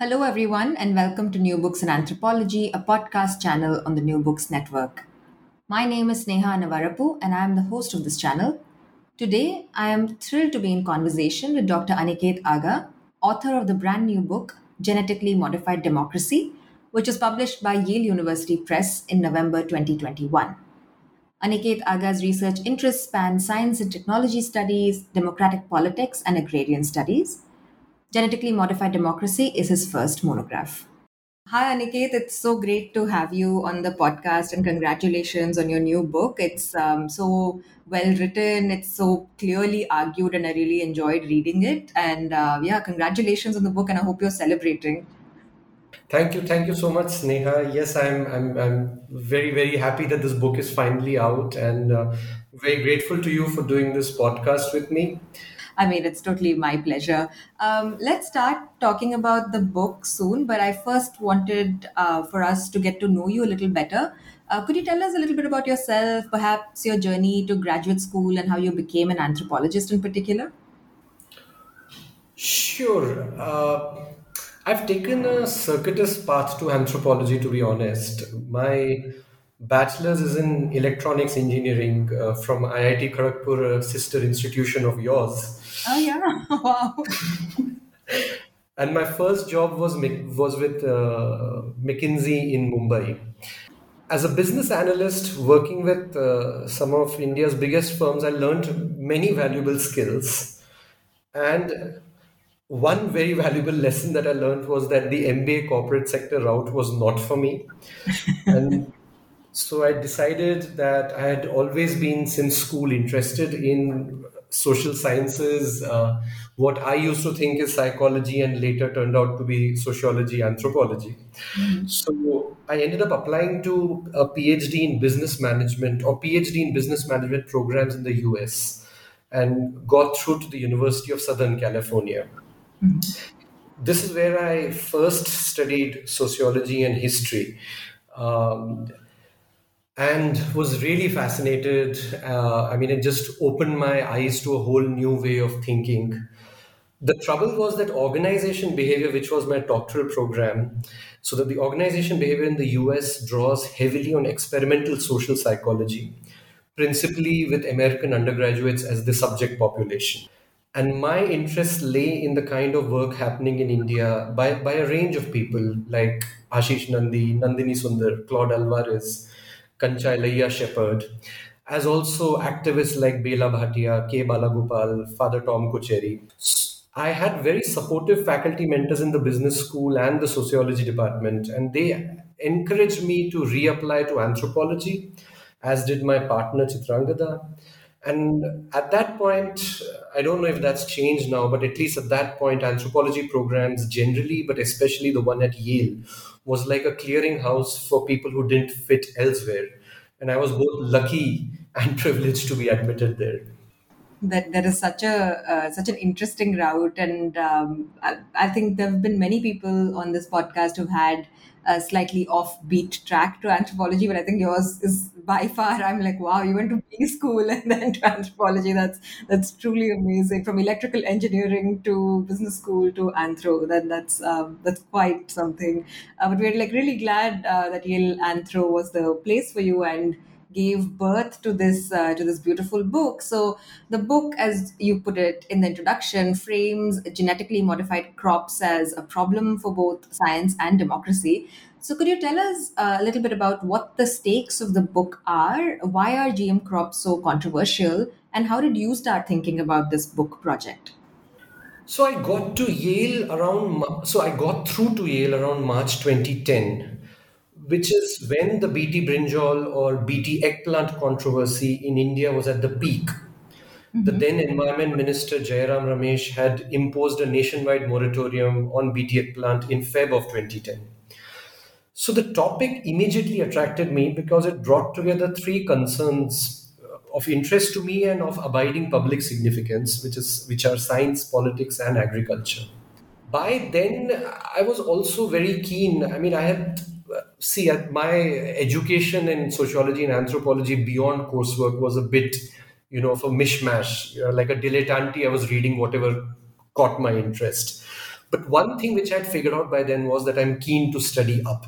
Hello, everyone, and welcome to New Books in Anthropology, a podcast channel on the New Books Network. My name is Sneha Annavarapu, and I am the host of this channel. Today, I am thrilled to be in conversation with Dr. Aniket Aga, author of the brand new book, Genetically Modified Democracy, which was published by Yale University Press in November 2021. Aniket Aga's research interests span science and technology studies, democratic politics, and agrarian studies. Genetically Modified Democracy is his first monograph. Hi, Aniket. It's so great to have you on the podcast and congratulations on your new book. It's um, so well written, it's so clearly argued, and I really enjoyed reading it. And uh, yeah, congratulations on the book, and I hope you're celebrating. Thank you, thank you so much, Sneha. Yes, I'm, I'm, I'm very, very happy that this book is finally out, and uh, very grateful to you for doing this podcast with me. I mean, it's totally my pleasure. Um, let's start talking about the book soon, but I first wanted uh, for us to get to know you a little better. Uh, could you tell us a little bit about yourself, perhaps your journey to graduate school and how you became an anthropologist in particular? Sure. Uh, I've taken a circuitous path to anthropology, to be honest. My bachelor's is in electronics engineering uh, from IIT Kharagpur, a sister institution of yours. Oh yeah! Wow. and my first job was was with uh, McKinsey in Mumbai. As a business analyst working with uh, some of India's biggest firms, I learned many valuable skills. And one very valuable lesson that I learned was that the MBA corporate sector route was not for me. and so I decided that I had always been, since school, interested in social sciences, uh, what I used to think is psychology and later turned out to be sociology, anthropology. Mm-hmm. So I ended up applying to a PhD in business management or PhD in business management programs in the US and got through to the University of Southern California. Mm-hmm. This is where I first studied sociology and history. Um, and was really fascinated. Uh, I mean, it just opened my eyes to a whole new way of thinking. The trouble was that organization behavior, which was my doctoral program, so that the organization behavior in the US draws heavily on experimental social psychology, principally with American undergraduates as the subject population. And my interest lay in the kind of work happening in India by, by a range of people like Ashis Nandy, Nandini Sundar, Claude Alvares, Kancha Ilaiah Shepherd, as also activists like Bela Bhatia, K. Balagopal, Father Tom Kocherry. I had very supportive faculty mentors in the business school and the sociology department, and they encouraged me to reapply to anthropology, as did my partner Chitrangada. And at that point, I don't know if that's changed now, but at least at that point, anthropology programs generally, but especially the one at Yale, was like a clearinghouse for people who didn't fit elsewhere. And I was both lucky and privileged to be admitted there. That there is such a uh, such an interesting route, and um, I, I think there have been many people on this podcast who've had a slightly offbeat track to anthropology, but I think yours is by far. I'm like, wow, you went to B school and then to anthropology. That's that's truly amazing. From electrical engineering to business school to anthro, that that's um, that's quite something. Uh, but we're like really glad uh, that Yale Anthro was the place for you and gave birth to this uh, to this beautiful book. So the book, as you put it in the introduction, frames genetically modified crops as a problem for both science and democracy. So could you tell us uh, a little bit about what the stakes of the book are? Why are GM crops so controversial? And how did you start thinking about this book project? So I got to Yale around, so I got through to Yale around March 2010 which is when the BT brinjal or BT eggplant controversy in India was at the peak. the mm-hmm. then Environment Minister Jairam Ramesh had imposed a nationwide moratorium on BT eggplant in Feb of 2010. So the topic immediately attracted me because it brought together three concerns uh, of interest to me and of abiding public significance, which is which are science, politics, and agriculture. By then, I was also very keen. I mean, I had see my education in sociology and anthropology beyond coursework was a bit you know, of a mishmash, you know, like a dilettante. I was reading whatever caught my interest. But one thing which I had figured out by then was that I'm keen to study up.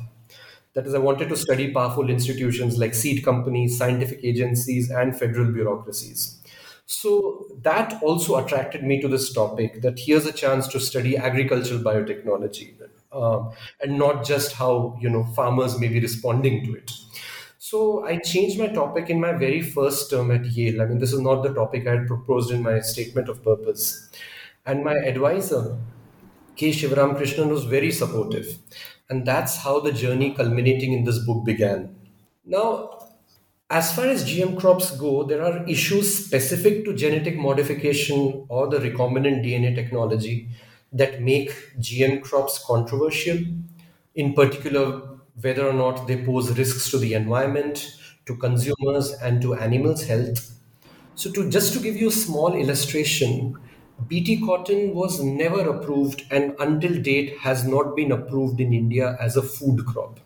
That is, I wanted to study powerful institutions like seed companies, scientific agencies, and federal bureaucracies. So that also attracted me to this topic that here's a chance to study agricultural biotechnology um, and not just how you know farmers may be responding to it. So I changed my topic in my very first term at Yale. I mean, this is not the topic I had proposed in my statement of purpose. And my advisor, K. Sivaramakrishnan, was very supportive. And that's how the journey culminating in this book began. Now, as far as GM crops go, there are issues specific to genetic modification or the recombinant DNA technology that make GM crops controversial. In particular, whether or not they pose risks to the environment, to consumers, and to animals' health. So, to just to give you a small illustration, BT cotton was never approved and until date has not been approved in India as a food crop.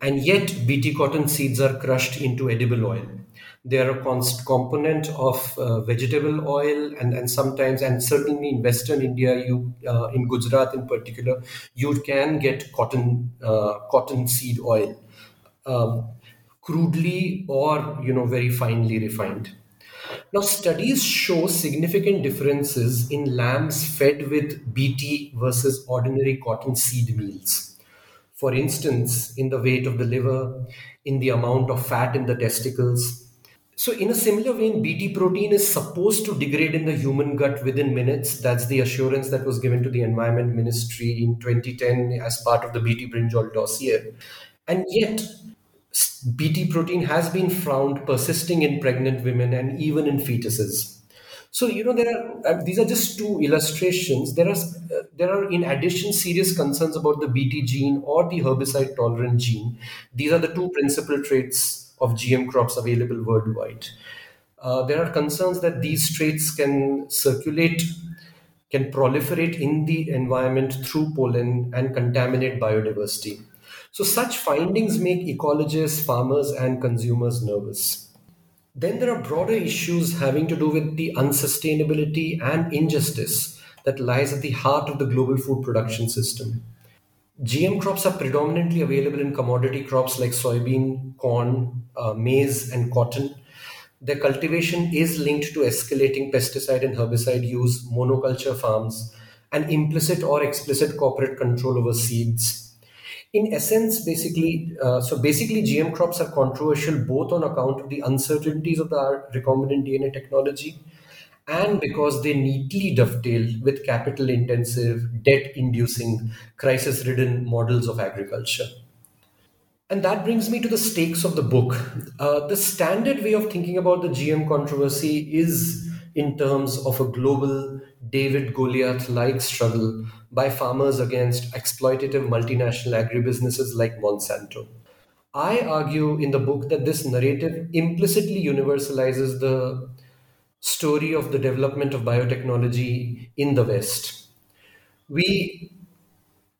And yet, BT cotton seeds are crushed into edible oil. They are a const- component of uh, vegetable oil, and, and sometimes, and certainly in Western India, you uh, in Gujarat in particular, you can get cotton uh, cotton seed oil, um, crudely or you know very finely refined. Now, studies show significant differences in lambs fed with BT versus ordinary cotton seed meals. For instance, in the weight of the liver, in the amount of fat in the testicles, so, in a similar vein, BT protein is supposed to degrade in the human gut within minutes. That's the assurance that was given to the Environment Ministry in 2010 as part of the BT Brinjal dossier. And yet, BT protein has been found persisting in pregnant women and even in fetuses. So you know there are uh, these are just two illustrations. There are uh, there are in addition serious concerns about the BT gene or the herbicide tolerant gene. These are the two principal traits of GM crops available worldwide. Uh, there are concerns that these traits can circulate, can proliferate in the environment through pollen and contaminate biodiversity. So, such findings make ecologists, farmers, and consumers nervous. Then there are broader issues having to do with the unsustainability and injustice that lies at the heart of the global food production system. GM crops are predominantly available in commodity crops like soybean, corn, uh, maize, and cotton. Their cultivation is linked to escalating pesticide and herbicide use, monoculture farms, and implicit or explicit corporate control over seeds. In essence, basically, uh, so basically, GM crops are controversial both on account of the uncertainties of the recombinant DNA technology and because they neatly dovetail with capital intensive, debt inducing, crisis ridden models of agriculture. And that brings me to the stakes of the book. Uh, the standard way of thinking about the GM controversy is in terms of a global David Goliath like struggle by farmers against exploitative multinational agribusinesses like Monsanto. I argue in the book that this narrative implicitly universalizes the story of the development of biotechnology in the West. We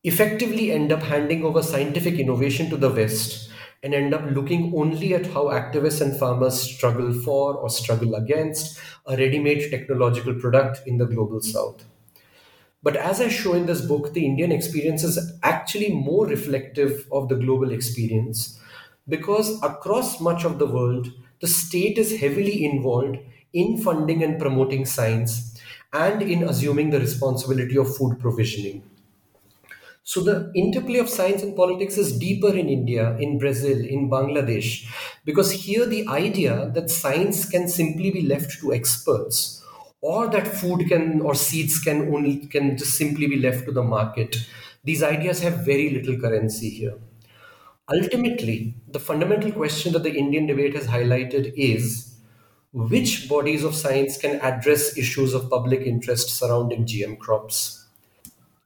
effectively end up handing over scientific innovation to the West and end up looking only at how activists and farmers struggle for or struggle against a ready made technological product in the global South. But as I show in this book, the Indian experience is actually more reflective of the global experience because across much of the world, the state is heavily involved in funding and promoting science and in assuming the responsibility of food provisioning. So the interplay of science and politics is deeper in India, in Brazil, in Bangladesh, because here the idea that science can simply be left to experts or that food can or seeds can only can just simply be left to the market. These ideas have very little currency here. Ultimately, the fundamental question that the Indian debate has highlighted is which bodies of science can address issues of public interest surrounding GM crops?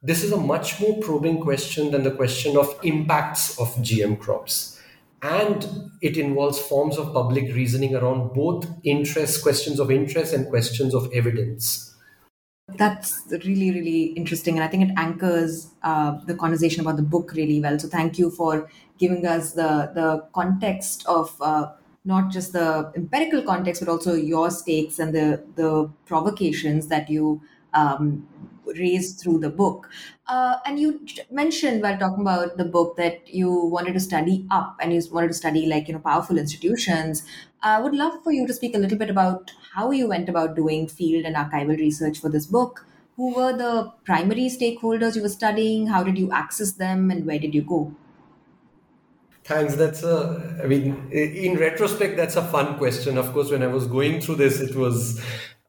This is a much more probing question than the question of impacts of GM crops. And it involves forms of public reasoning around both interest, questions of interest, and questions of evidence. That's really, really interesting. And I think it anchors uh, the conversation about the book really well. So thank you for giving us the, the context of uh, not just the empirical context, but also your stakes and the, the provocations that you um, raised through the book. Uh, and you mentioned while talking about the book that you wanted to study up and you wanted to study like you know powerful institutions. I would love for you to speak a little bit about how you went about doing field and archival research for this book. Who were the primary stakeholders you were studying? How did you access them, and where did you go? Thanks. That's a, I mean, in retrospect, that's a fun question. Of course, when I was going through this, it was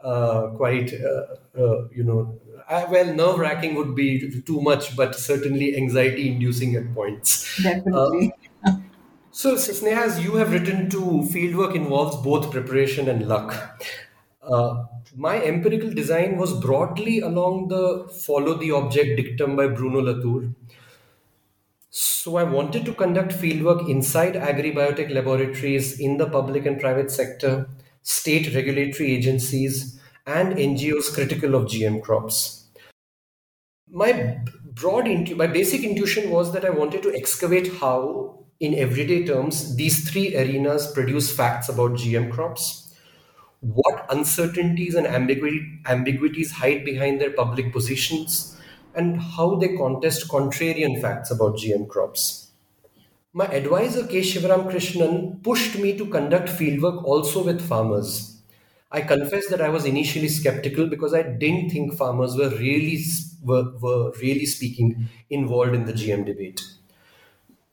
uh, quite, uh, uh, you know, well, nerve wracking would be too much, but certainly anxiety inducing at points. Definitely. Uh, so, Sneha, as you have written to fieldwork involves both preparation and luck. Uh, my empirical design was broadly along the follow the object dictum by Bruno Latour. So I wanted to conduct fieldwork inside agribiotech laboratories in the public and private sector, state regulatory agencies, and NGOs critical of GM crops. My broad, my basic intuition was that I wanted to excavate how, in everyday terms, these three arenas produce facts about GM crops, what uncertainties and ambiguities hide behind their public positions, and how they contest contrarian facts about GM crops. My advisor K. Sivaramakrishnan pushed me to conduct fieldwork also with farmers I confess that I was initially skeptical because I didn't think farmers were really were, were really speaking involved in the GM debate.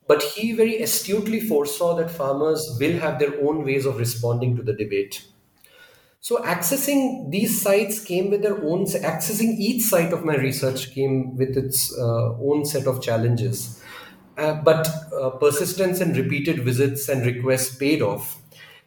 But he very astutely foresaw that farmers will have their own ways of responding to the debate. So accessing these sites came with their own accessing each site of my research came with its uh, own set of challenges. Uh, but uh, persistence and repeated visits and requests paid off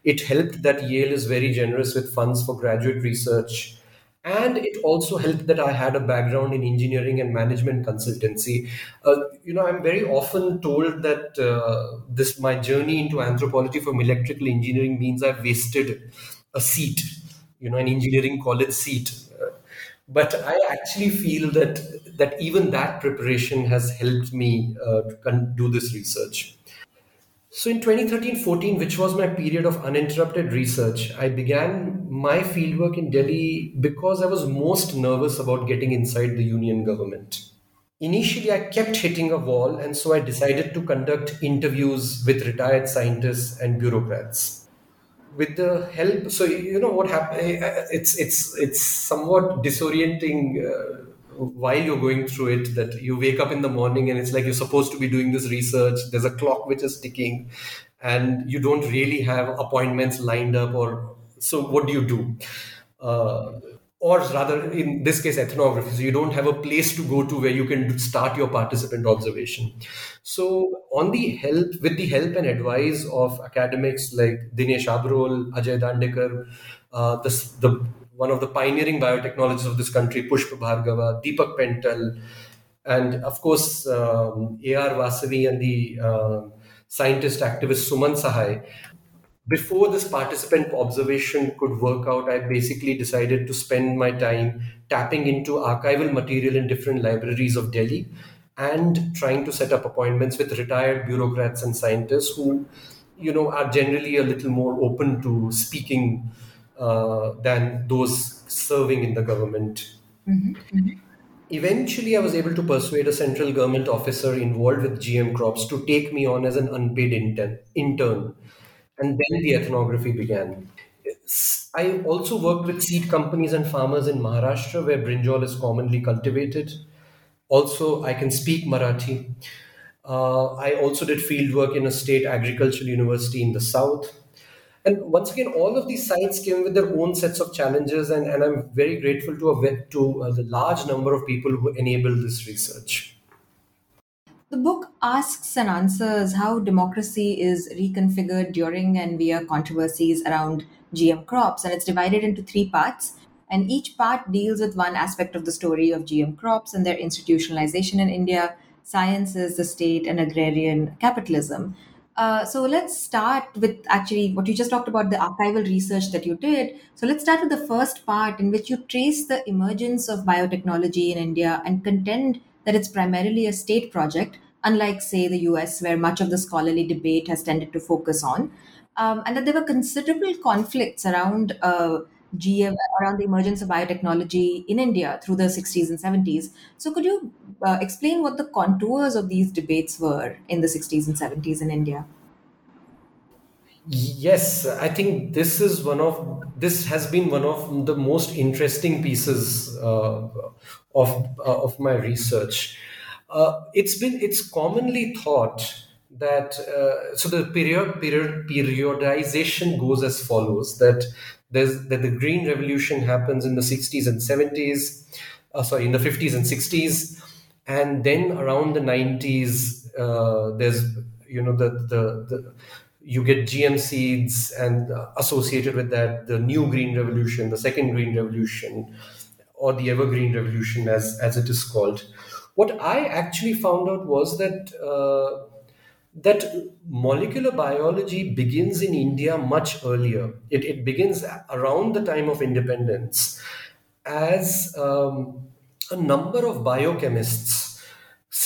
it helped that Yale is very generous with funds for graduate research. And it also helped that I had a background in engineering and management consultancy. Uh, you know, I'm very often told that uh, this my journey into anthropology from electrical engineering means I've wasted a seat, you know, an engineering college seat. Uh, but I actually feel that that even that preparation has helped me uh, do this research. So in 2013-14, which was my period of uninterrupted research, I began my fieldwork in Delhi because I was most nervous about getting inside the union government. Initially, I kept hitting a wall, and so I decided to conduct interviews with retired scientists and bureaucrats. With the help, so you know what happened. It's it's it's somewhat disorienting uh, while you're going through it that you wake up in the morning and it's like you're supposed to be doing this research there's a clock which is ticking and you don't really have appointments lined up or so what do you do uh, or rather in this case ethnography so you don't have a place to go to where you can start your participant observation so on the help with the help and advice of academics like dinesh abrol ajay dandekar uh, the, the one of the pioneering biotechnologists of this country, Pushpa Bhargava, Deepak Pental, and of course, um, A.R. Vasavi and the uh, scientist activist Suman Sahai. Before this participant observation could work out, I basically decided to spend my time tapping into archival material in different libraries of Delhi and trying to set up appointments with retired bureaucrats and scientists who, you know, are generally a little more open to speaking uh, than those serving in the government. Mm-hmm. Mm-hmm. Eventually, I was able to persuade a central government officer involved with GM crops to take me on as an unpaid intern. intern. And then the ethnography began. I also worked with seed companies and farmers in Maharashtra, where brinjal is commonly cultivated. Also, I can speak Marathi. Uh, I also did field work in a state agricultural university in the south. And once again, all of these sites came with their own sets of challenges, and, and I'm very grateful to, a, to uh, the large number of people who enabled this research. The book asks and answers how democracy is reconfigured during and via controversies around GM crops, and it's divided into three parts. And each part deals with one aspect of the story of GM crops and their institutionalization in India, sciences, the state, and agrarian capitalism. Uh, so let's start with actually what you just talked about the archival research that you did. So let's start with the first part in which you trace the emergence of biotechnology in India and contend that it's primarily a state project, unlike, say, the US, where much of the scholarly debate has tended to focus on, um, and that there were considerable conflicts around. Uh, GM around the emergence of biotechnology in India through the 60s and 70s. So, could you uh, explain what the contours of these debates were in the 60s and 70s in India? Yes, I think this is one of this has been one of the most interesting pieces uh, of uh, of my research. Uh, it's been it's commonly thought that uh, so the period, period periodization goes as follows that there's that the green revolution happens in the 60s and 70s uh, sorry in the 50s and 60s and then around the 90s uh, there's you know the, the you get gm seeds and uh, associated with that the new green revolution the second green revolution or the evergreen revolution as as it is called what i actually found out was that uh, that molecular biology begins in India much earlier. It, it begins around the time of independence as um, a number of biochemists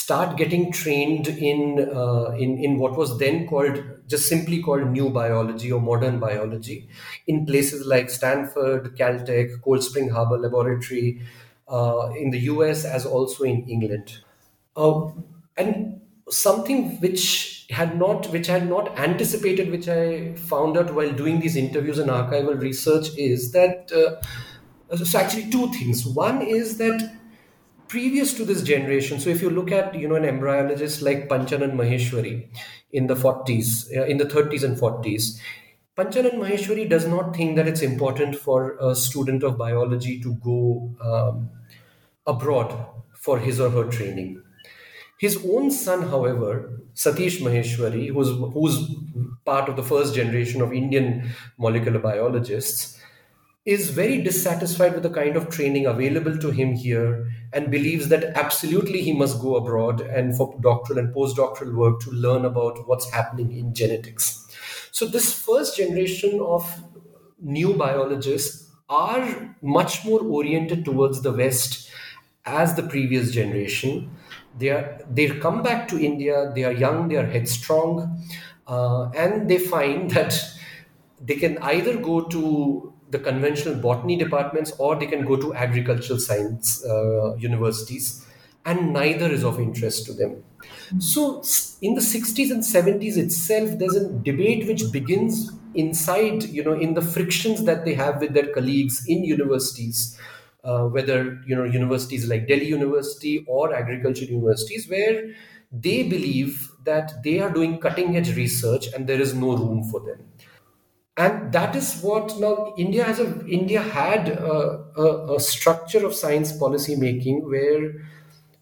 start getting trained in, uh, in, in what was then called, just simply called new biology or modern biology in places like Stanford, Caltech, Cold Spring Harbor Laboratory, uh, in the US as also in England. Uh, and something which had not which I had not anticipated which i found out while doing these interviews and archival research is that uh, so actually two things one is that previous to this generation so if you look at you know an embryologist like panchanan maheshwari in the 40s uh, in the 30s and 40s panchanan maheshwari does not think that it's important for a student of biology to go um, abroad for his or her training. His own son, however, Satish Maheshwari, who's, who's part of the first generation of Indian molecular biologists, is very dissatisfied with the kind of training available to him here and believes that absolutely he must go abroad and for doctoral and postdoctoral work to learn about what's happening in genetics. So, this first generation of new biologists are much more oriented towards the West as the previous generation they are they come back to India. They are young. They are headstrong, uh, and they find that they can either go to the conventional botany departments or they can go to agricultural science uh, universities, and neither is of interest to them. So, in the 60s and 70s itself, there's a debate which begins inside, you know, in the frictions that they have with their colleagues in universities uh, whether you know universities like Delhi University or agriculture universities, where they believe that they are doing cutting edge research and there is no room for them. And that is what now India has a India had a, a, a structure of science policy making where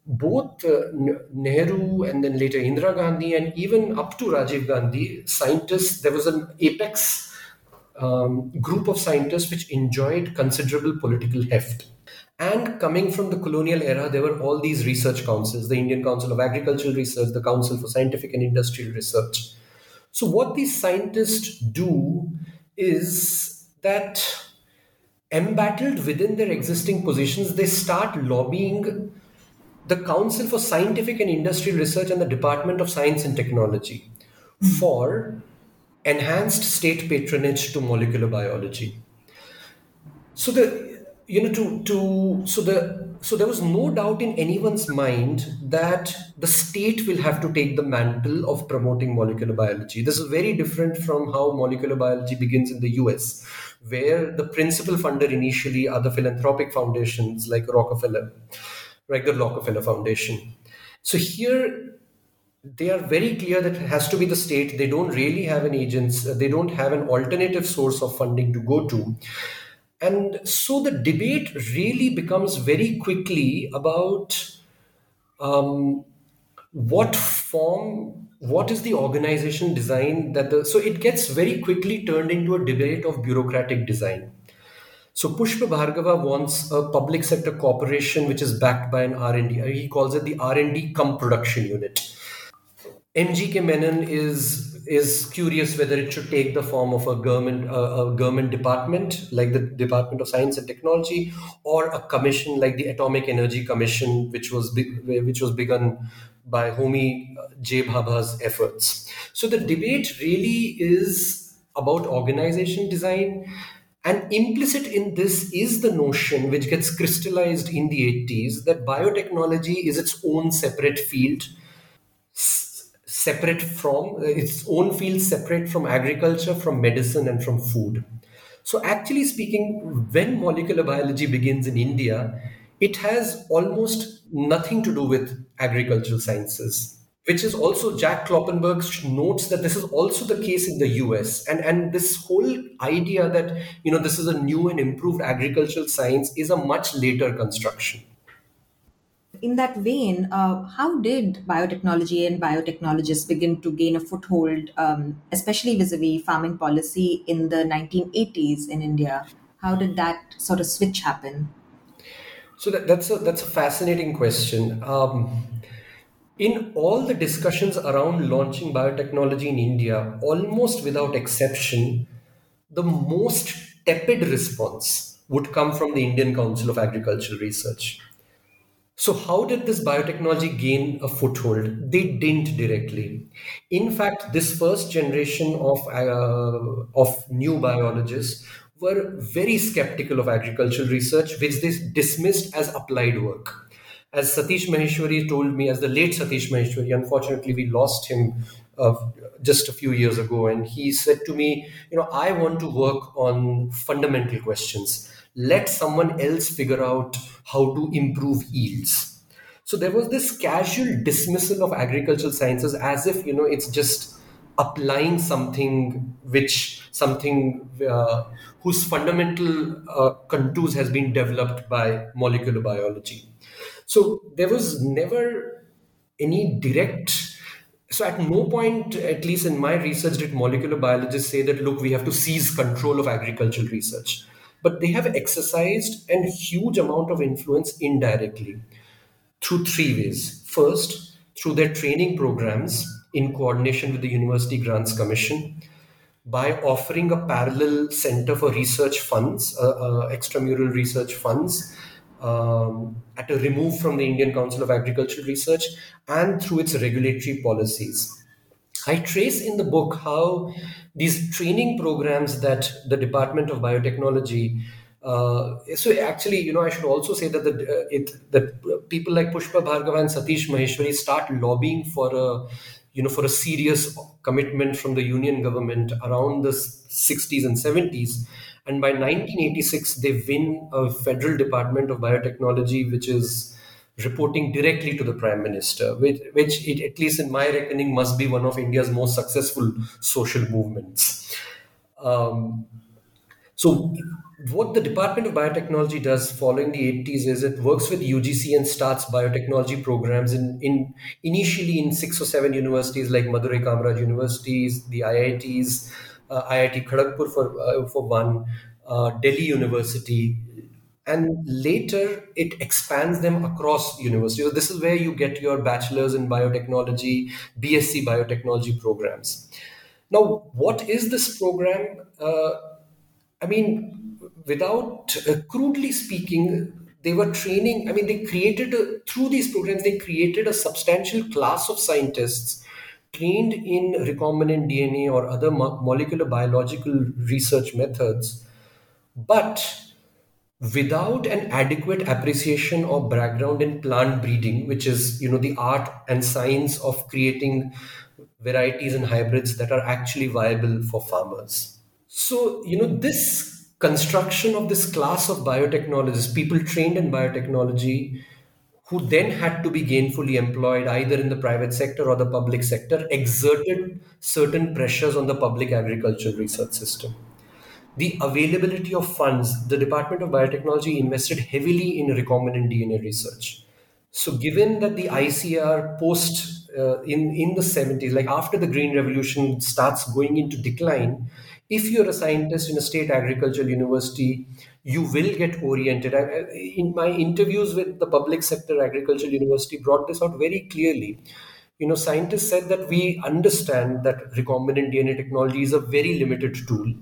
both uh, Nehru and then later Indira Gandhi and even up to Rajiv Gandhi, scientists, there was an apex um, group of scientists which enjoyed considerable political heft. And coming from the colonial era, there were all these research councils the Indian Council of Agricultural Research, the Council for Scientific and Industrial Research. So, what these scientists do is that embattled within their existing positions, they start lobbying the Council for Scientific and Industrial Research and the Department of Science and Technology for enhanced state patronage to molecular biology. So the you know to to so the so there was no doubt in anyone's mind that the state will have to take the mantle of promoting molecular biology. This is very different from how molecular biology begins in the US, where the principal funder initially are the philanthropic foundations like Rockefeller, like the Rockefeller Foundation. So here they are very clear that it has to be the state. They don't really have an agents. They don't have an alternative source of funding to go to. And so the debate really becomes very quickly about um, what form what is the organization design that the so it gets very quickly turned into a debate of bureaucratic design so Pushpa Bhargava wants a public sector corporation which is backed by an R&D. He calls it the R&D cum production unit. MGK Menon is is curious whether it should take the form of a government uh, a government department like the Department of Science and Technology or a commission like the Atomic Energy Commission, which was which was begun by Homi J. Bhabha's efforts. So the debate really is about organization design. And implicit in this is the notion, which gets crystallized in the 80s, that biotechnology is its own separate field separate from its own field separate from agriculture from medicine and from food. So actually speaking when molecular biology begins in india it has almost nothing to do with agricultural sciences which is also jack kloppenburg notes that this is also the case in the us and and this whole idea that you know this is a new and improved agricultural science is a much later construction in that vein, uh, how did biotechnology and biotechnologists begin to gain a foothold, um, especially vis a vis farming policy in the 1980s in India? How did that sort of switch happen? So that, that's a that's a fascinating question. Um, in all the discussions around launching biotechnology in India, almost without exception, the most tepid response would come from the Indian Council of Agricultural Research. So, how did this biotechnology gain a foothold? They didn't directly. In fact, this first generation of, uh, of new biologists were very skeptical of agricultural research, which they dismissed as applied work. As Satish Maheshwari told me, as the late Satish Maheshwari, unfortunately, we lost him uh, just a few years ago, and he said to me, You know, I want to work on fundamental questions let someone else figure out how to improve yields. So there was this casual dismissal of agricultural sciences as if you know it's just applying something which something uh, whose fundamental uh, contours has been developed by molecular biology. So there was never any direct so at no point at least in my research did molecular biologists say that look we have to seize control of agricultural research but they have exercised a huge amount of influence indirectly through three ways. First, through their training programs in coordination with the University Grants Commission, by offering a parallel center for research funds, uh, uh, extramural research funds, um, at a remove from the Indian Council of Agricultural Research, and through its regulatory policies. I trace in the book how these training programs that the Department of Biotechnology uh, so actually, you know, I should also say that the uh, it that people like Pushpa Bhargava and Satish Maheshwari start lobbying for a you know for a serious commitment from the union government around the 60s and 70s and by 1986 they win a federal department of biotechnology which is reporting directly to the prime minister, which, which it, at least in my reckoning, must be one of India's most successful social movements. Um, so, what the Department of Biotechnology does following the 80s is it works with UGC and starts biotechnology programs in, in initially in six or seven universities like Madurai Kamaraj universities, the IITs, uh, IIT Kharagpur for, uh, for one, uh, Delhi University, and later it expands them across universities. So this is where you get your bachelor's in biotechnology, BSc biotechnology programs. Now, what is this program? Uh, I mean, without uh, crudely speaking, they were training. I mean, they created a, through these programs, they created a substantial class of scientists trained in recombinant DNA or other mo- molecular biological research methods, but without an adequate appreciation or background in plant breeding which is you know the art and science of creating varieties and hybrids that are actually viable for farmers. So you know this construction of this class of biotechnologists people trained in biotechnology who then had to be gainfully employed either in the private sector or the public sector exerted certain pressures on the public agricultural research system the availability of funds, the Department of Biotechnology invested heavily in recombinant DNA research. So, given that the ICR post uh, in in the 70s, like after the Green Revolution starts going into decline, if you're a scientist in a state agricultural university, you will get oriented. I, in my interviews with the public sector agricultural university, brought this out very clearly. You know, scientists said that we understand that recombinant DNA technology is a very limited tool,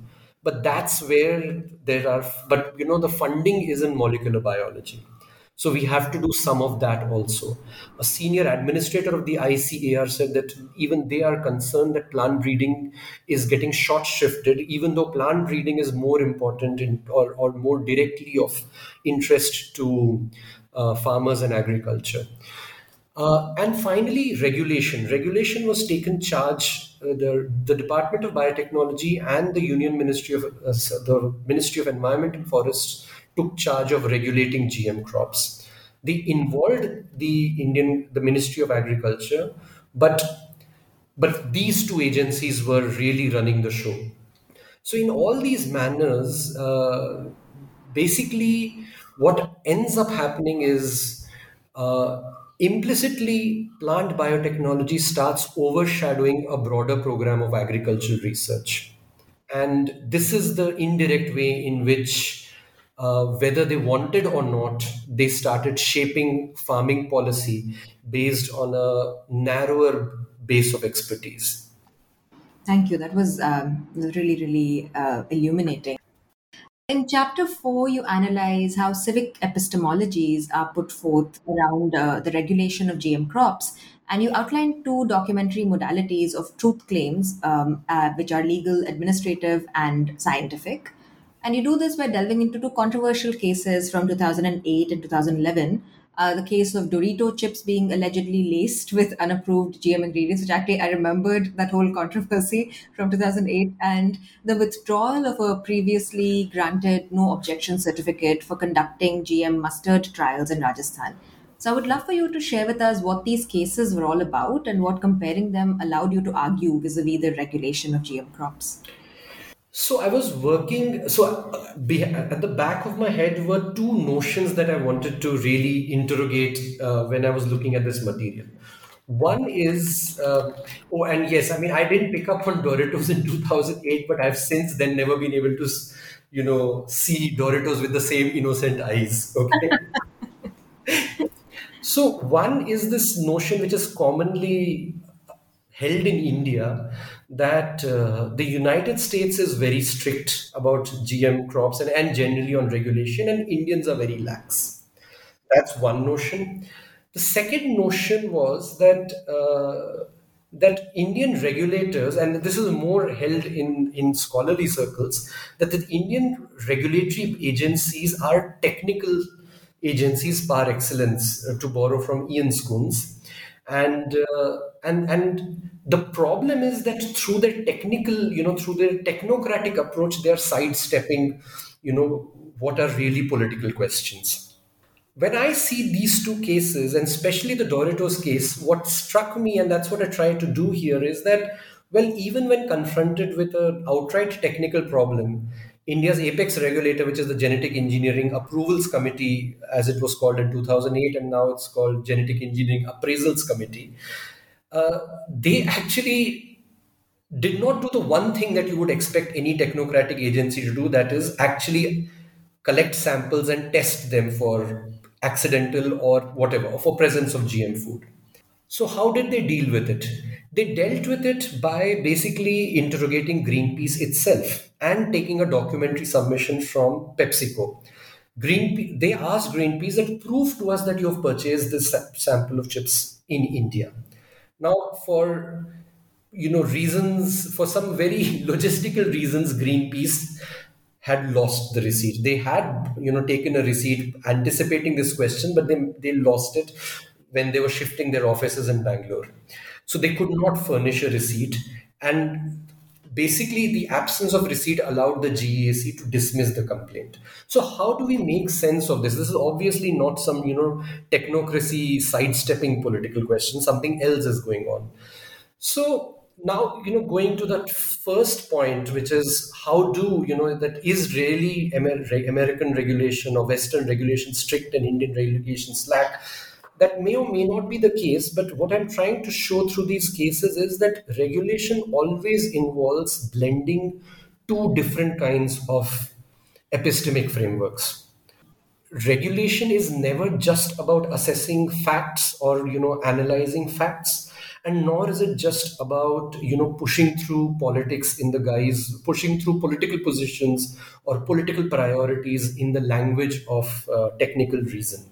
but that's where there are. But you know, the funding is in molecular biology so we have to do some of that also. A senior administrator of the ICAR said that even they are concerned that plant breeding is getting short shifted, even though plant breeding is more important in, or, or more directly of interest to uh, farmers and agriculture. Uh, and finally, regulation. Regulation was taken charge. Uh, the, the Department of Biotechnology and the Union Ministry of uh, the Ministry of Environment and Forests took charge of regulating GM crops. They involved the Indian, the Ministry of Agriculture, but but these two agencies were really running the show. So in all these manners, uh, basically, what ends up happening is uh, implicitly plant biotechnology starts overshadowing a broader program of agricultural research. And this is the indirect way in which uh, whether they wanted or not, they started shaping farming policy based on a narrower base of expertise. Thank you. That was um, really, really uh, illuminating. In chapter four, you analyze how civic epistemologies are put forth around uh, the regulation of GM crops, and you outline two documentary modalities of truth claims, um, uh, which are legal, administrative, and scientific. And you do this by delving into two controversial cases from 2008 and 2011. Uh, the case of Dorito chips being allegedly laced with unapproved GM ingredients, which actually I remembered that whole controversy from 2008, and the withdrawal of a previously granted no objection certificate for conducting GM mustard trials in Rajasthan. So I would love for you to share with us what these cases were all about and what comparing them allowed you to argue vis a vis the regulation of GM crops. So I was working. So uh, at the back of my head were two notions that I wanted to really interrogate uh, when I was looking at this material. One is, uh, oh, and yes, I mean, I didn't pick up on Doritos in 2008, but I've since then never been able to, you know, see Doritos with the same innocent eyes. Okay. so one is this notion which is commonly held in India that uh, the United States is very strict about GM crops and, and generally on regulation, and Indians are very lax. That's one notion. The second notion was that uh, that Indian regulators, and this is more held in, in scholarly circles, that the Indian regulatory agencies are technical agencies par excellence, uh, to borrow from Ian Scoones and uh, and and the problem is that through their technical you know through their technocratic approach they are sidestepping you know what are really political questions. When i see these two cases and especially the doritos case what struck me and that's what i try to do here is that well even when confronted with an outright technical problem India's apex regulator, which is the Genetic Engineering Approvals Committee, as it was called in 2008, and now it's called Genetic Engineering Appraisals Committee, uh, they actually did not do the one thing that you would expect any technocratic agency to do that is actually collect samples and test them for accidental or whatever, for presence of GM food. So, how did they deal with it? They dealt with it by basically interrogating Greenpeace itself and taking a documentary submission from PepsiCo. Greenpeace, they asked Greenpeace that prove to us that you have purchased this sample of chips in India. Now, for you know reasons, for some very logistical reasons, Greenpeace had lost the receipt. They had you know taken a receipt anticipating this question, but they they lost it when they were shifting their offices in Bangalore. So they could not furnish a receipt. And basically, the absence of receipt allowed the GEAC to dismiss the complaint. So, how do we make sense of this? This is obviously not some, you know, technocracy sidestepping political question. Something else is going on. So, now you know going to that first point which is how do you know that is really Amer- american regulation or western regulation strict and indian regulation slack that may or may not be the case, but what I'm trying to show through these cases is that regulation always involves blending two different kinds of epistemic frameworks. Regulation is never just about assessing facts or you know analyzing facts, and nor is it just about you know pushing through politics in the guise, pushing through political positions or political priorities in the language of uh, technical reason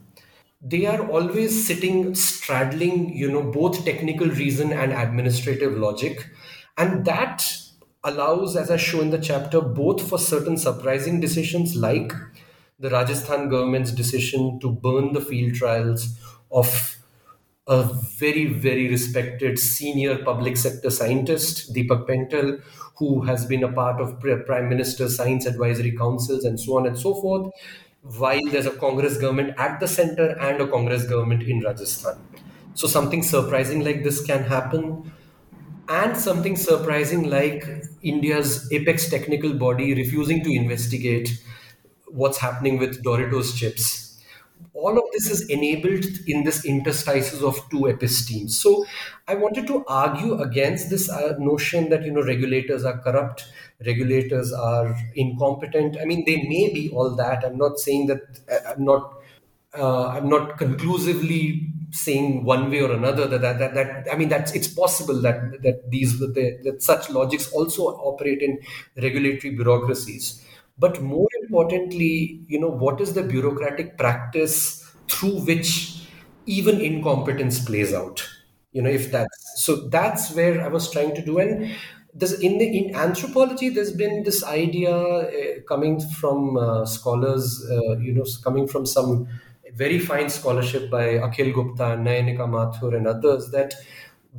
they are always sitting straddling you know both technical reason and administrative logic. And that allows as i show in the chapter both for certain surprising decisions like the rajasthan government's decision to burn the field trials of a very very respected senior public sector scientist deepak Pental who has been a part of prime minister's science advisory councils and so on and so forth while there's a Congress government at the center and a Congress government in Rajasthan. So something surprising like this can happen. And something surprising like India's apex technical body refusing to investigate what's happening with Doritos chips all of this is enabled in this interstices of two epistemes. So I wanted to argue against this uh, notion that you know regulators are corrupt, regulators are incompetent. I mean, they may be all that. I'm not saying that. Uh, I'm not. Uh, I'm not conclusively saying one way or another that that, that, that I mean that's it's possible that that these that, that such logics also operate in regulatory bureaucracies but more importantly you know what is the bureaucratic practice through which even incompetence plays out? You know if that's so that's where i was trying to do. And this in the in anthropology there's been this idea uh, coming from uh, scholars uh, you know coming from some very fine scholarship by akhil gupta nayanika mathur and others that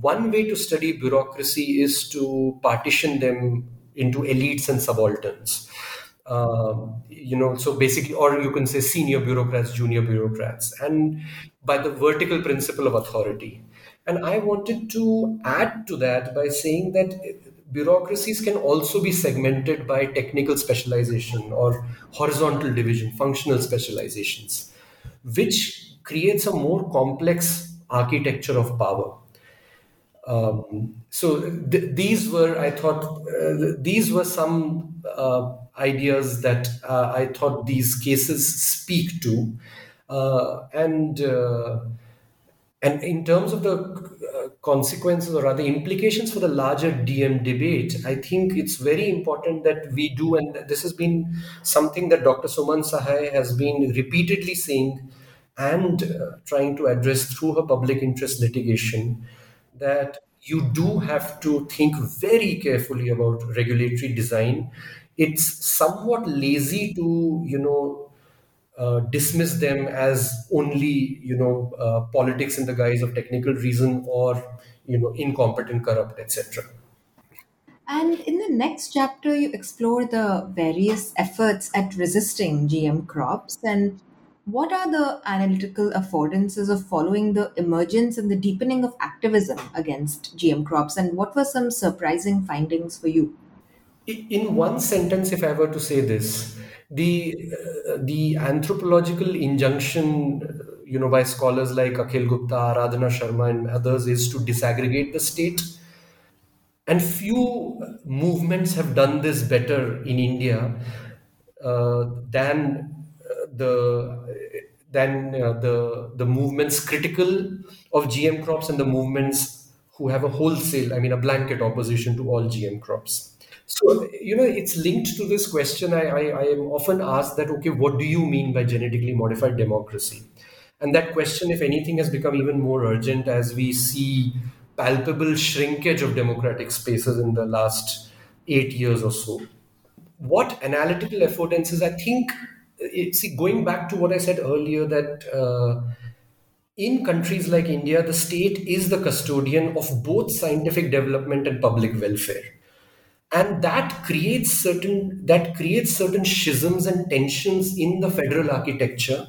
one way to study bureaucracy is to partition them into elites and subalterns um, you know, so basically, or you can say senior bureaucrats, junior bureaucrats, and by the vertical principle of authority. And I wanted to add to that by saying that bureaucracies can also be segmented by technical specialization or horizontal division, functional specializations, which creates a more complex architecture of power. Um, so th- these were, I thought, uh, these were some uh, ideas that uh, I thought these cases speak to, uh, and uh, and in terms of the uh, consequences or rather implications for the larger GM debate, I think it's very important that we do, and this has been something that Dr. Suman Sahai has been repeatedly saying and trying to address through her public interest litigation that you do have to think very carefully about regulatory design. It's somewhat lazy to, you know, uh, dismiss them as only, you know, uh, politics in the guise of technical reason or, you know, incompetent, corrupt, etc. And in the next chapter, you explore the various efforts at resisting GM crops and what are the analytical affordances of following the emergence and the deepening of activism against GM crops? And what were some surprising findings for you? In one sentence, if I were to say this, the uh, the anthropological injunction, you know, by scholars like Akhil Gupta, Aradhana Sharma, and others, is to disaggregate the state. And few movements have done this better in India uh, than the than uh, the the movements critical of GM crops and the movements who have a wholesale, I mean, a blanket opposition to all GM crops. So, you know, it's linked to this question. I, I, I am often asked that, okay, what do you mean by genetically modified democracy? And that question, if anything, has become even more urgent as we see palpable shrinkage of democratic spaces in the last eight years or so. What analytical affordances, I think, see, going back to what I said earlier, that uh, in countries like India, the state is the custodian of both scientific development and public welfare, and that creates certain that creates certain schisms and tensions in the federal architecture,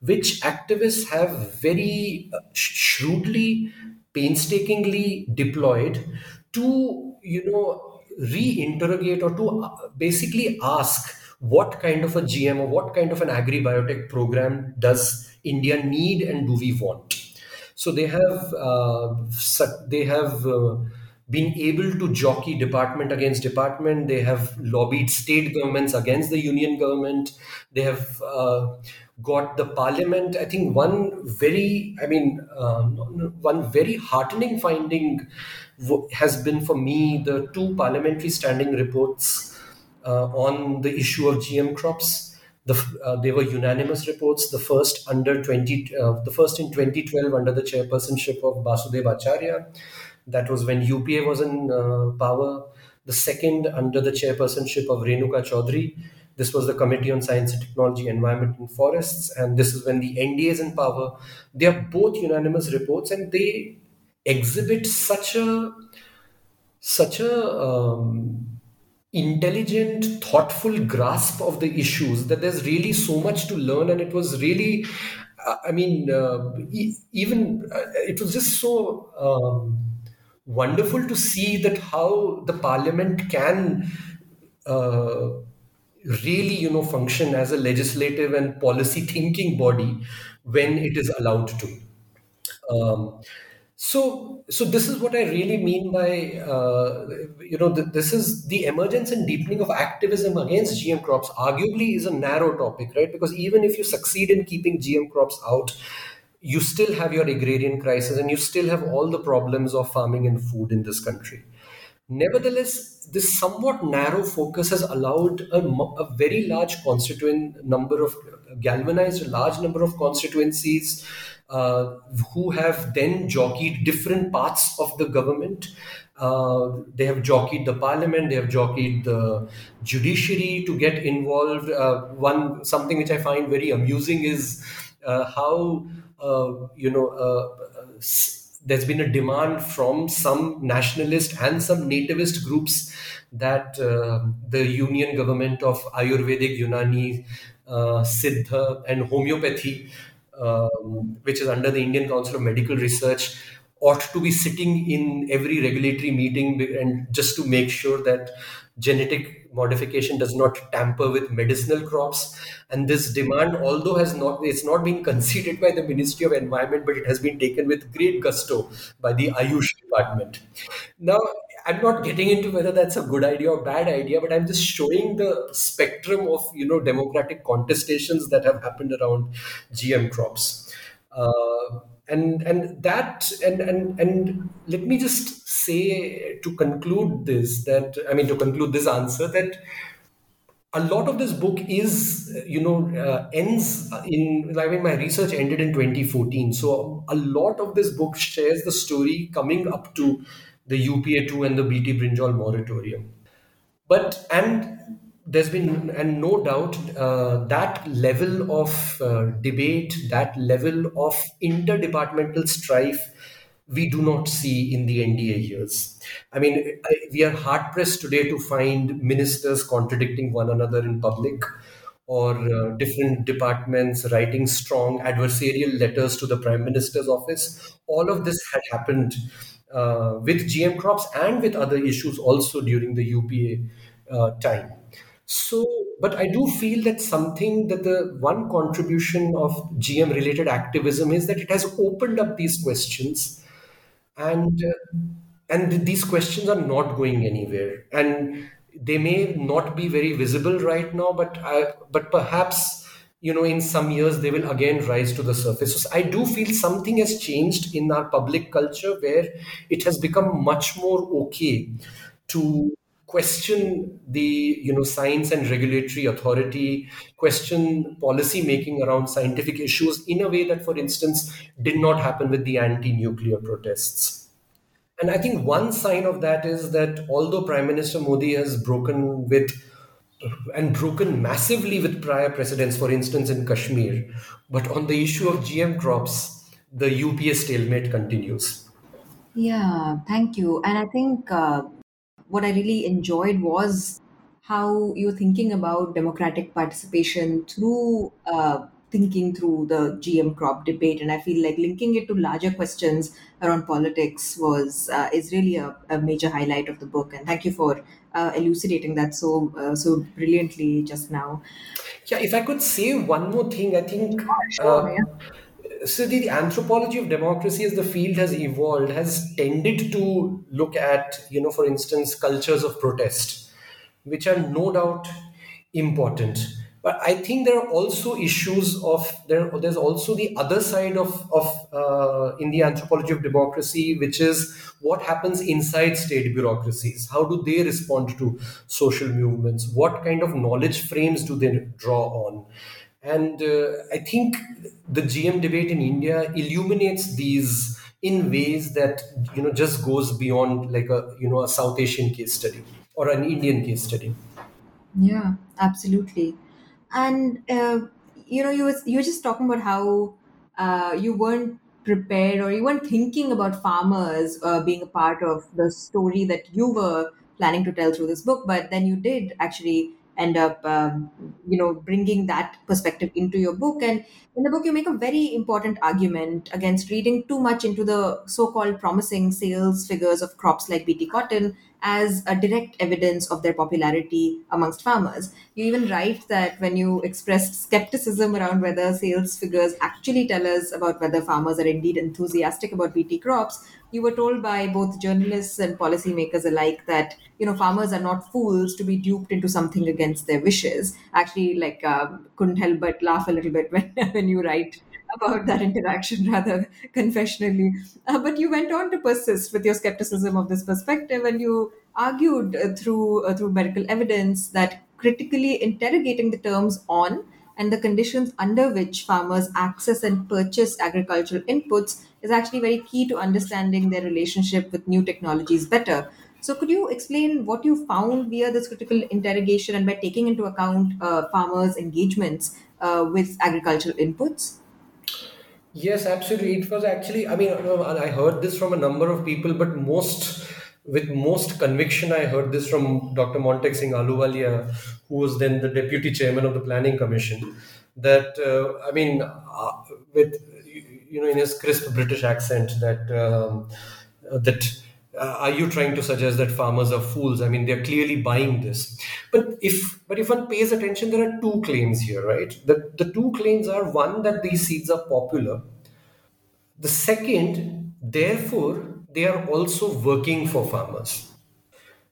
which activists have very uh, shrewdly, painstakingly deployed to you know reinterrogate or to uh, basically ask what kind of a GM or what kind of an agri-biotech program does India need and do we want? So they have uh, they have uh, been able to jockey department against department. They have lobbied state governments against the union government. They have uh, got the parliament. I think one very, I mean, uh, one very heartening finding has been for me the two parliamentary standing reports uh, on the issue of GM crops. The, uh, they were unanimous reports. The first under 20, uh, the first in 2012 under the chairpersonship of Basudeb Acharia. That was when UPA was in uh, power. The second under the chairpersonship of Renuka Chowdhury. This was the Committee on Science and Technology, Environment and Forests. And this is when the NDA is in power. They are both unanimous reports and they exhibit such a such a um, intelligent thoughtful grasp of the issues that there's really so much to learn and it was really uh, i mean uh, even uh, it was just so um, wonderful to see that how the parliament can uh, really you know function as a legislative and policy thinking body when it is allowed to um, so, so this is what I really mean by, uh, you know, th- this is the emergence and deepening of activism against GM crops. Arguably, is a narrow topic, right? Because even if you succeed in keeping GM crops out, you still have your agrarian crisis, and you still have all the problems of farming and food in this country. Nevertheless, this somewhat narrow focus has allowed a, a very large constituent number of galvanized a large number of constituencies uh, who have then jockeyed different parts of the government. Uh, they have jockeyed the parliament, they have jockeyed the judiciary to get involved. Uh, one something which I find very amusing is uh, how you know uh, there's been a demand from some nationalist and some nativist groups that the union government of Ayurvedic Unani uh, Siddha, and homeopathy, um, which is under the Indian Council of Medical Research, ought to be sitting in every regulatory meeting and just to make sure that genetic modification does not tamper with medicinal crops and this demand although has not it's not been conceded by the ministry of environment but it has been taken with great gusto by the ayush department now I'm not getting into whether that's a good idea or bad idea, but I'm just showing the spectrum of you know democratic contestations that have happened around GM crops. Uh, and and that and and and let me just say to conclude this that I mean to conclude this answer that a lot of this book is you know uh, ends in i mean my research ended in 2014 so a lot of this book shares the story coming up to the UPA2 and the BT Brinjal moratorium. But, and there's been, and no doubt, uh, that level of uh, debate, that level of interdepartmental strife, we do not see in the NDA years. I mean, we are hard pressed today to find ministers contradicting one another in public or uh, different departments writing strong adversarial letters to the prime minister's office. All of this had happened uh, with GM crops and with other issues also during the UPA uh, time. So, but I do feel that something that the one contribution of GM related activism is that it has opened up these questions and uh, and these questions are not going anywhere. And they may not be very visible right now but I, but perhaps you know in some years they will again rise to the surface. So i do feel something has changed in our public culture where it has become much more okay to question the you know science and regulatory authority question policy making around scientific issues in a way that for instance did not happen with the anti nuclear protests and i think one sign of that is that although prime minister modi has broken with and broken massively with prior precedents, for instance, in Kashmir. But on the issue of GM crops, the UPA stalemate continues. Yeah, thank you. And I think uh, what I really enjoyed was how you're thinking about democratic participation through uh, thinking through the GM crop debate, and I feel like linking it to larger questions around politics was uh, is really a, a, major highlight of the book. And thank you for uh, elucidating that so uh, so brilliantly just now. Yeah, if I could say one more thing, I think sure, uh, yeah. So the anthropology of democracy as the field has evolved has tended to look at you know for instance cultures of protest which are no doubt important. But i think there are also issues of there there's also the other side of of uh, in the anthropology of democracy which is what happens inside state bureaucracies. How do they respond to social movements? What kind of knowledge frames do they draw on and uh, i think the gm debate in india illuminates these in ways that you know just goes beyond like a you know a south asian case study or an indian case study. Yeah absolutely. And uh, you know, you was you were just talking about how uh, you weren't prepared or you weren't thinking about farmers uh, being a part of the story that you were planning to tell through this book, but then you did actually end up um, you know bringing that perspective into your book and in the book you make a very important argument against reading too much into the so-called promising sales figures of crops like bt cotton as a direct evidence of their popularity amongst farmers. You even write that when you expressed skepticism around whether sales figures actually tell us about whether farmers are indeed enthusiastic about BT crops, you were told by both journalists and policymakers alike that you know farmers are not fools to be duped into something against their wishes. Actually, like um, couldn't help but laugh a little bit when when you write about that interaction rather confessionally. Uh, but you went on to persist with your skepticism of this perspective, and you argued uh, through uh, through medical evidence that critically interrogating the terms on and the conditions under which farmers access and purchase agricultural inputs is actually very key to understanding their relationship with new technologies better. So, could you explain what you found via this critical interrogation and by taking into account uh, farmers' engagements uh, with agricultural inputs? Yes, absolutely. It was actually, I mean, I heard this from a number of people, but most, with most conviction, I heard this from Dr. Montek Singh Ahluwalia, who was then the deputy chairman of the Planning Commission. That, uh, I mean, uh, with, you know, in his crisp British accent, that, um, that, uh, are you trying to suggest that farmers are fools? I mean they're clearly buying this. But if but if one pays attention there are two claims here right? The, the two claims are one that these seeds are popular. The second therefore they are also working for farmers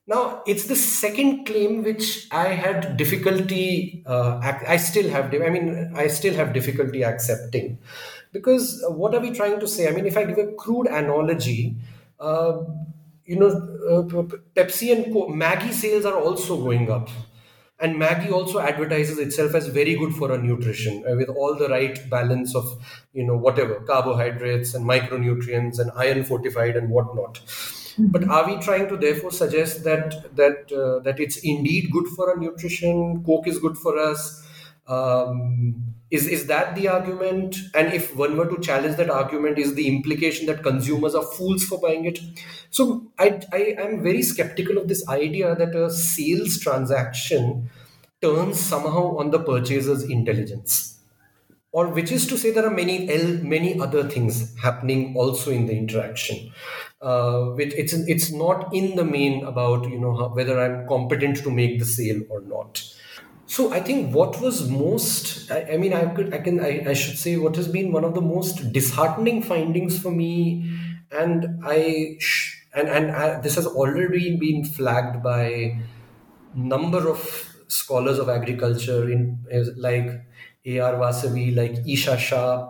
now it's the second claim which i had difficulty uh, i still have i mean i still have difficulty accepting because what are we trying to say i mean if i give a crude analogy uh, you know, uh, Pepsi and Maggi sales are also going up. And Maggi also advertises itself as very good for our nutrition uh, with all the right balance of, you know, whatever carbohydrates and micronutrients and iron fortified and whatnot. Mm-hmm. But are we trying to therefore suggest that that uh, that it's indeed good for our nutrition? Coke is good for us. Um, is is that the argument and if one were to challenge that argument is the implication that consumers are fools for buying it so i i am very skeptical of this idea that a sales transaction turns somehow on the purchaser's intelligence or which is to say there are many many other things happening also in the interaction. Uh, it's it's not in the main about you know how, whether i'm competent to make the sale or not. So I think what was most, I, I mean, I could, I can, I, I, should say, what has been one of the most disheartening findings for me, and I, and and I, this has already been flagged by number of scholars of agriculture in like A.R. Vasavi, like Esha Shah,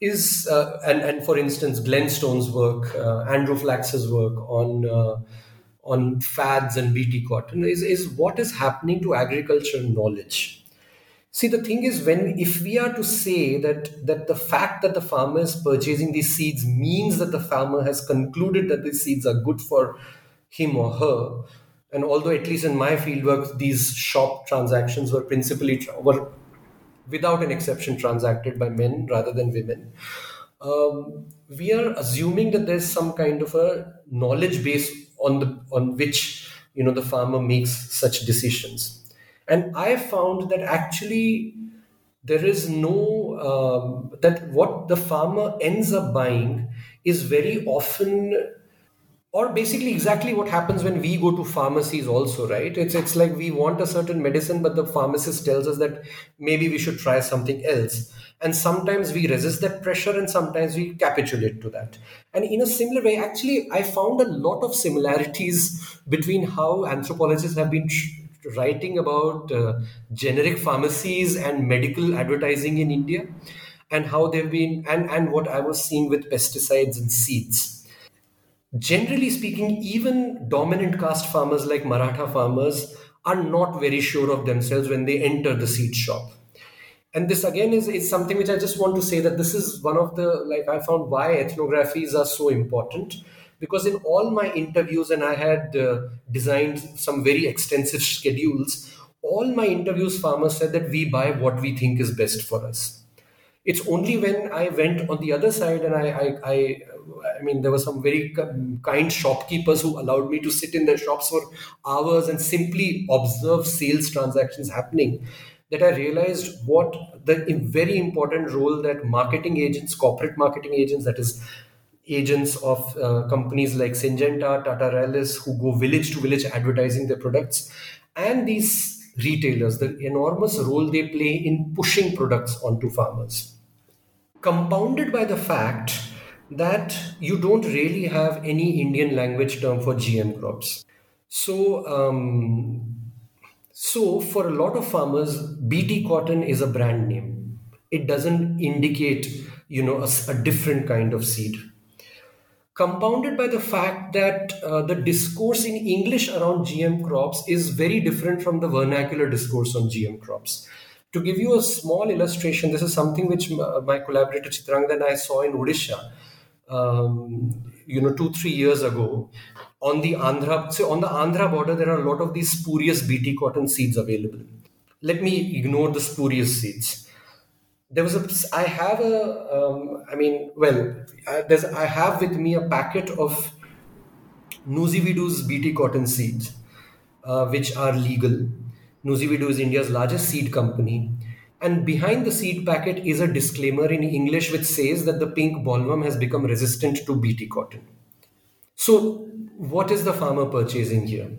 is uh, and and for instance, Glenn Stone's work, uh, Andrew Flachs's work on. Uh, on fads and BT cotton is, is what is happening to agriculture knowledge. See, the thing is, when if we are to say that that the fact that the farmer is purchasing these seeds means that the farmer has concluded that these seeds are good for him or her, and although at least in my fieldwork these shop transactions were principally were without an exception transacted by men rather than women, um, we are assuming that there's some kind of a knowledge base on the on which you know the farmer makes such decisions. And i found that actually there is no um, that what the farmer ends up buying is very often or basically exactly what happens when we go to pharmacies also right? It's it's like we want a certain medicine but the pharmacist tells us that maybe we should try something else. And sometimes we resist that pressure and sometimes we capitulate to that. And in a similar way actually i found a lot of similarities between how anthropologists have been writing about uh, generic pharmacies and medical advertising in india and how they've been and and what i was seeing with pesticides and seeds generally speaking even dominant caste farmers like maratha farmers are not very sure of themselves when they enter the seed shop. And this again is, is something which i just want to say that this is one of the like i found why ethnographies are so important. Because in all my interviews and i had uh, designed some very extensive schedules all my interviews farmers said that we buy what we think is best for us. It's only when i went on the other side and i i, I I mean, there were some very kind shopkeepers who allowed me to sit in their shops for hours and simply observe sales transactions happening that I realized what the very important role that marketing agents, corporate marketing agents, that is, agents of uh, companies like Syngenta, Tata Rallis, who go village to village advertising their products, and these retailers, the enormous role they play in pushing products onto farmers. Compounded by the fact that you don't really have any Indian language term for GM crops. So, um, so, for a lot of farmers, BT cotton is a brand name. It doesn't indicate, you know, a, a different kind of seed. Compounded by the fact that uh, the discourse in English around GM crops is very different from the vernacular discourse on GM crops. To give you a small illustration, this is something which my collaborator Chitrangada and I saw in Odisha. Um, you know, two, three years ago, on the Andhra, so on the Andhra border, there are a lot of these spurious BT cotton seeds available. Let me ignore the spurious seeds. There was a, I have a, um, I mean, well, I, there's, I have with me a packet of Nuziveedu's BT cotton seeds, uh, which are legal. Nuziveedu is India's largest seed company. And behind the seed packet is a disclaimer in English which says that the pink bollworm has become resistant to BT cotton. So what is the farmer purchasing here?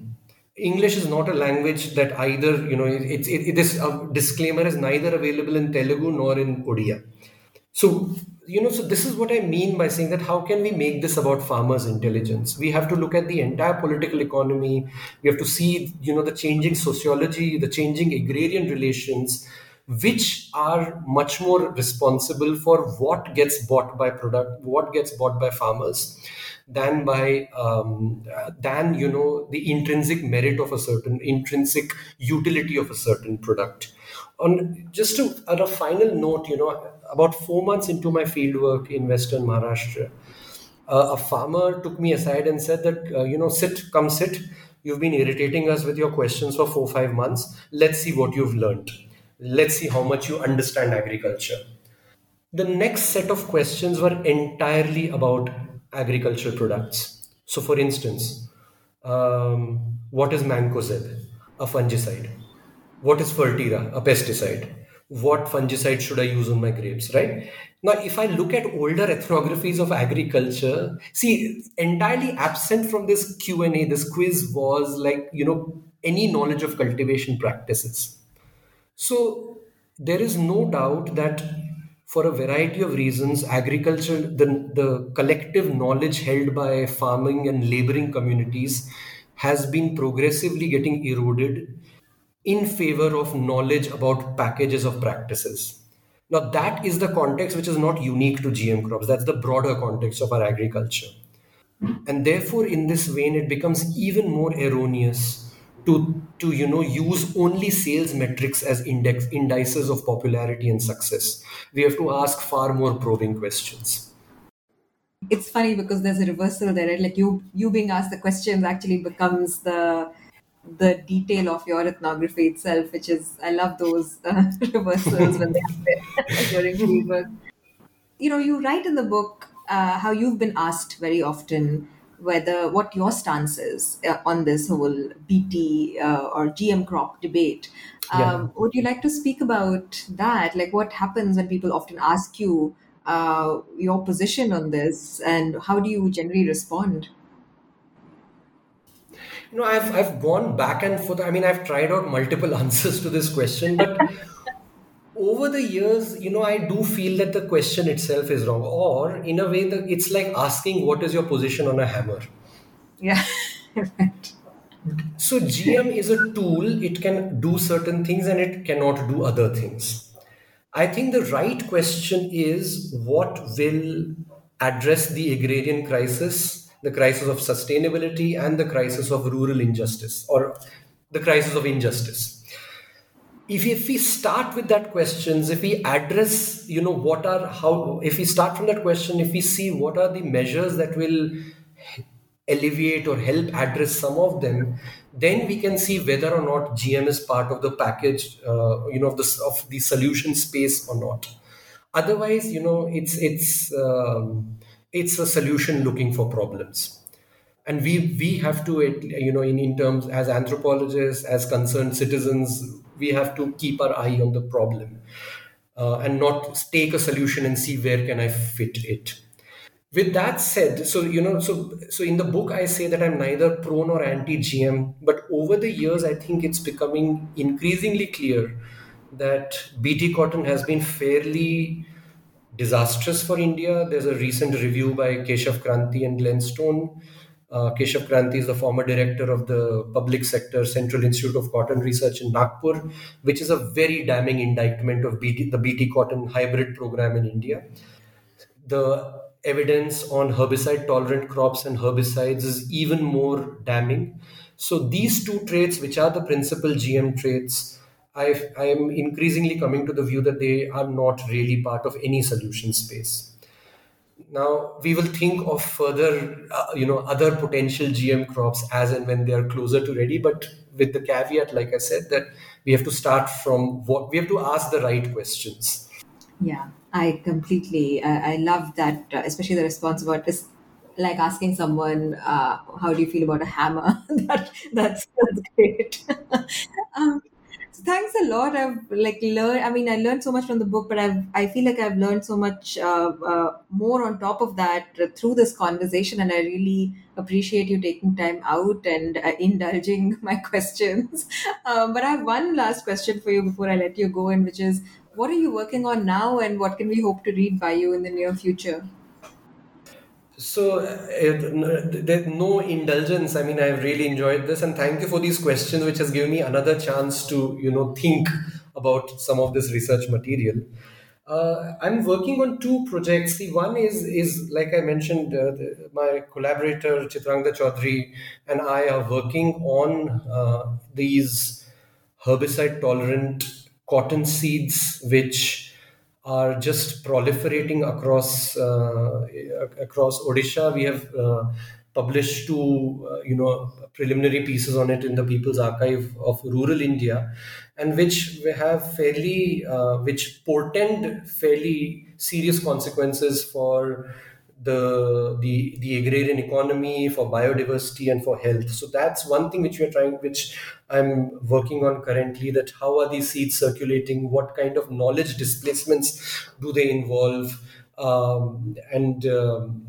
English is not a language that either, you know, it's it, it, this uh, disclaimer is neither available in Telugu nor in Odia. So, you know, so this is what I mean by saying that how can we make this about farmers' intelligence? We have to look at the entire political economy. We have to see, you know, the changing sociology, the changing agrarian relations, which are much more responsible for what gets bought by product, what gets bought by farmers than by um, than you know the intrinsic merit of a certain intrinsic utility of a certain product. On just to on a final note you know about four months into my fieldwork in western maharashtra uh, a farmer took me aside and said that uh, you know sit come sit. You've been irritating us with your questions for four five months. Let's see what you've learned let's see how much you understand agriculture the next set of questions were entirely about agricultural products. So, for instance, um, what is mancozeb? A fungicide. What is Ferterra? A pesticide. What fungicide should I use on my grapes? Right now, if I look at older ethnographies of agriculture, see, entirely absent from this Q and A, this quiz was like you know any knowledge of cultivation practices. So there is no doubt that for a variety of reasons, agriculture, the, the collective knowledge held by farming and laboring communities has been progressively getting eroded in favor of knowledge about packages of practices. Now, that is the context which is not unique to GM crops. That's the broader context of our agriculture. And therefore, in this vein, it becomes even more erroneous to to you know use only sales metrics as index indices of popularity and success. We have to ask far more probing questions. It's funny because there's a reversal there right? Like you you being asked the questions actually becomes the the detail of your ethnography itself which is i love those uh, reversals when they happen during fieldwork you know you write in the book uh, how you've been asked very often whether what your stance is uh, on this whole BT uh, or GM crop debate. Um, yeah. Would you like to speak about that? Like, what happens when people often ask you uh, your position on this, and how do you generally respond? You know, I've I've gone back and forth. I mean, I've tried out multiple answers to this question, but over the years, you know, I do feel that the question itself is wrong, or in a way, that it's like asking what is your position on a hammer. Yeah. so GM is a tool; it can do certain things and it cannot do other things. I think the right question is what will address the agrarian crisis, the crisis of sustainability, and the crisis of rural injustice or the crisis of injustice if, if we start with that questions if we address you know what are how if we start from that question if we see what are the measures that will alleviate or help address some of them then we can see whether or not gm is part of the package uh, you know of the of the solution space or not. Otherwise you know it's it's um, it's a solution looking for problems and we we have to you know in, in terms as anthropologists as concerned citizens we have to keep our eye on the problem uh, and not take a solution and see where can i fit it. With that said so you know so so in the book i say that i'm neither pro nor anti gm but over the years i think it's becoming increasingly clear that bt cotton has been fairly disastrous for india. There's a recent review by keshav kranthi and glenn stone uh, Keshav Kranthi is the former director of the public sector Central Institute of Cotton Research in Nagpur, which is a very damning indictment of BT, the BT cotton hybrid program in India. The evidence on herbicide tolerant crops and herbicides is even more damning. So, these two traits, which are the principal GM traits, I, I am increasingly coming to the view that they are not really part of any solution space now we will think of further uh, you know other potential gm crops as and when they are closer to ready but with the caveat like i said that we have to start from what we have to ask the right questions. Yeah i completely i, I love that uh, especially the response about this like asking someone uh, how do you feel about a hammer? That that's, that's great. Um, thanks a lot. I've like learned. I mean, I learned so much from the book, but I've I feel like I've learned so much uh, uh, more on top of that through this conversation, and I really appreciate you taking time out and uh, indulging my questions. Um, but I have one last question for you before I let you go, and which is, what are you working on now, and what can we hope to read by you in the near future? So uh, there's no indulgence. I mean, I've really enjoyed this, and thank you for these questions, which has given me another chance to you know think about some of this research material. Uh, I'm working on two projects. The one is is like I mentioned, uh, the, my collaborator Chitrangada Choudhury and I are working on uh, these herbicide tolerant cotton seeds, which are just proliferating across uh, across Odisha. We have uh, published two, uh, you know, preliminary pieces on it in the People's Archive of Rural India, and which we have fairly, uh, which portend fairly serious consequences for the the the agrarian economy for biodiversity and for health. So that's one thing which we are trying which i'm working on currently that how are these seeds circulating? What kind of knowledge displacements do they involve? Um, and um,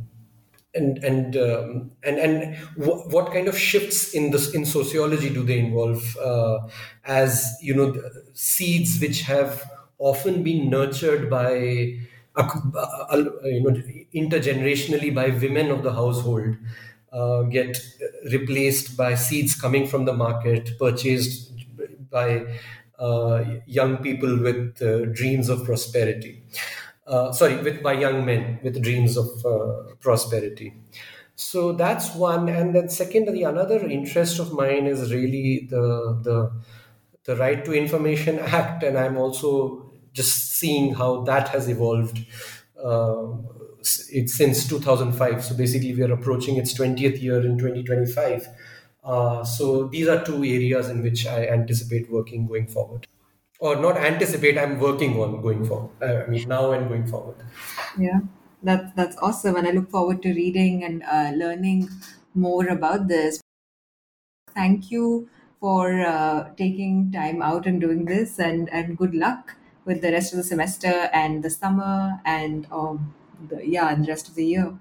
and and um, and and what kind of shifts in this in sociology do they involve uh, as you know seeds which have often been nurtured by you know, intergenerationally by women of the household uh, get replaced by seeds coming from the market, purchased by uh, young people with uh, dreams of prosperity. Uh, sorry, with by young men with dreams of uh, prosperity. So that's one, and then second, the another interest of mine is really the the the Right to Information Act, and I'm also just seeing how that has evolved uh, it, since 2005. So basically, we are approaching its 20th year in 2025. Uh, so these are two areas in which I anticipate working going forward. Or not anticipate, I'm working on going forward. I mean, now and going forward. Yeah, that's, that's awesome. And I look forward to reading and uh, learning more about this. Thank you for uh, taking time out and doing this, and, and good luck with the rest of the semester and the summer and um, the yeah and the rest of the year.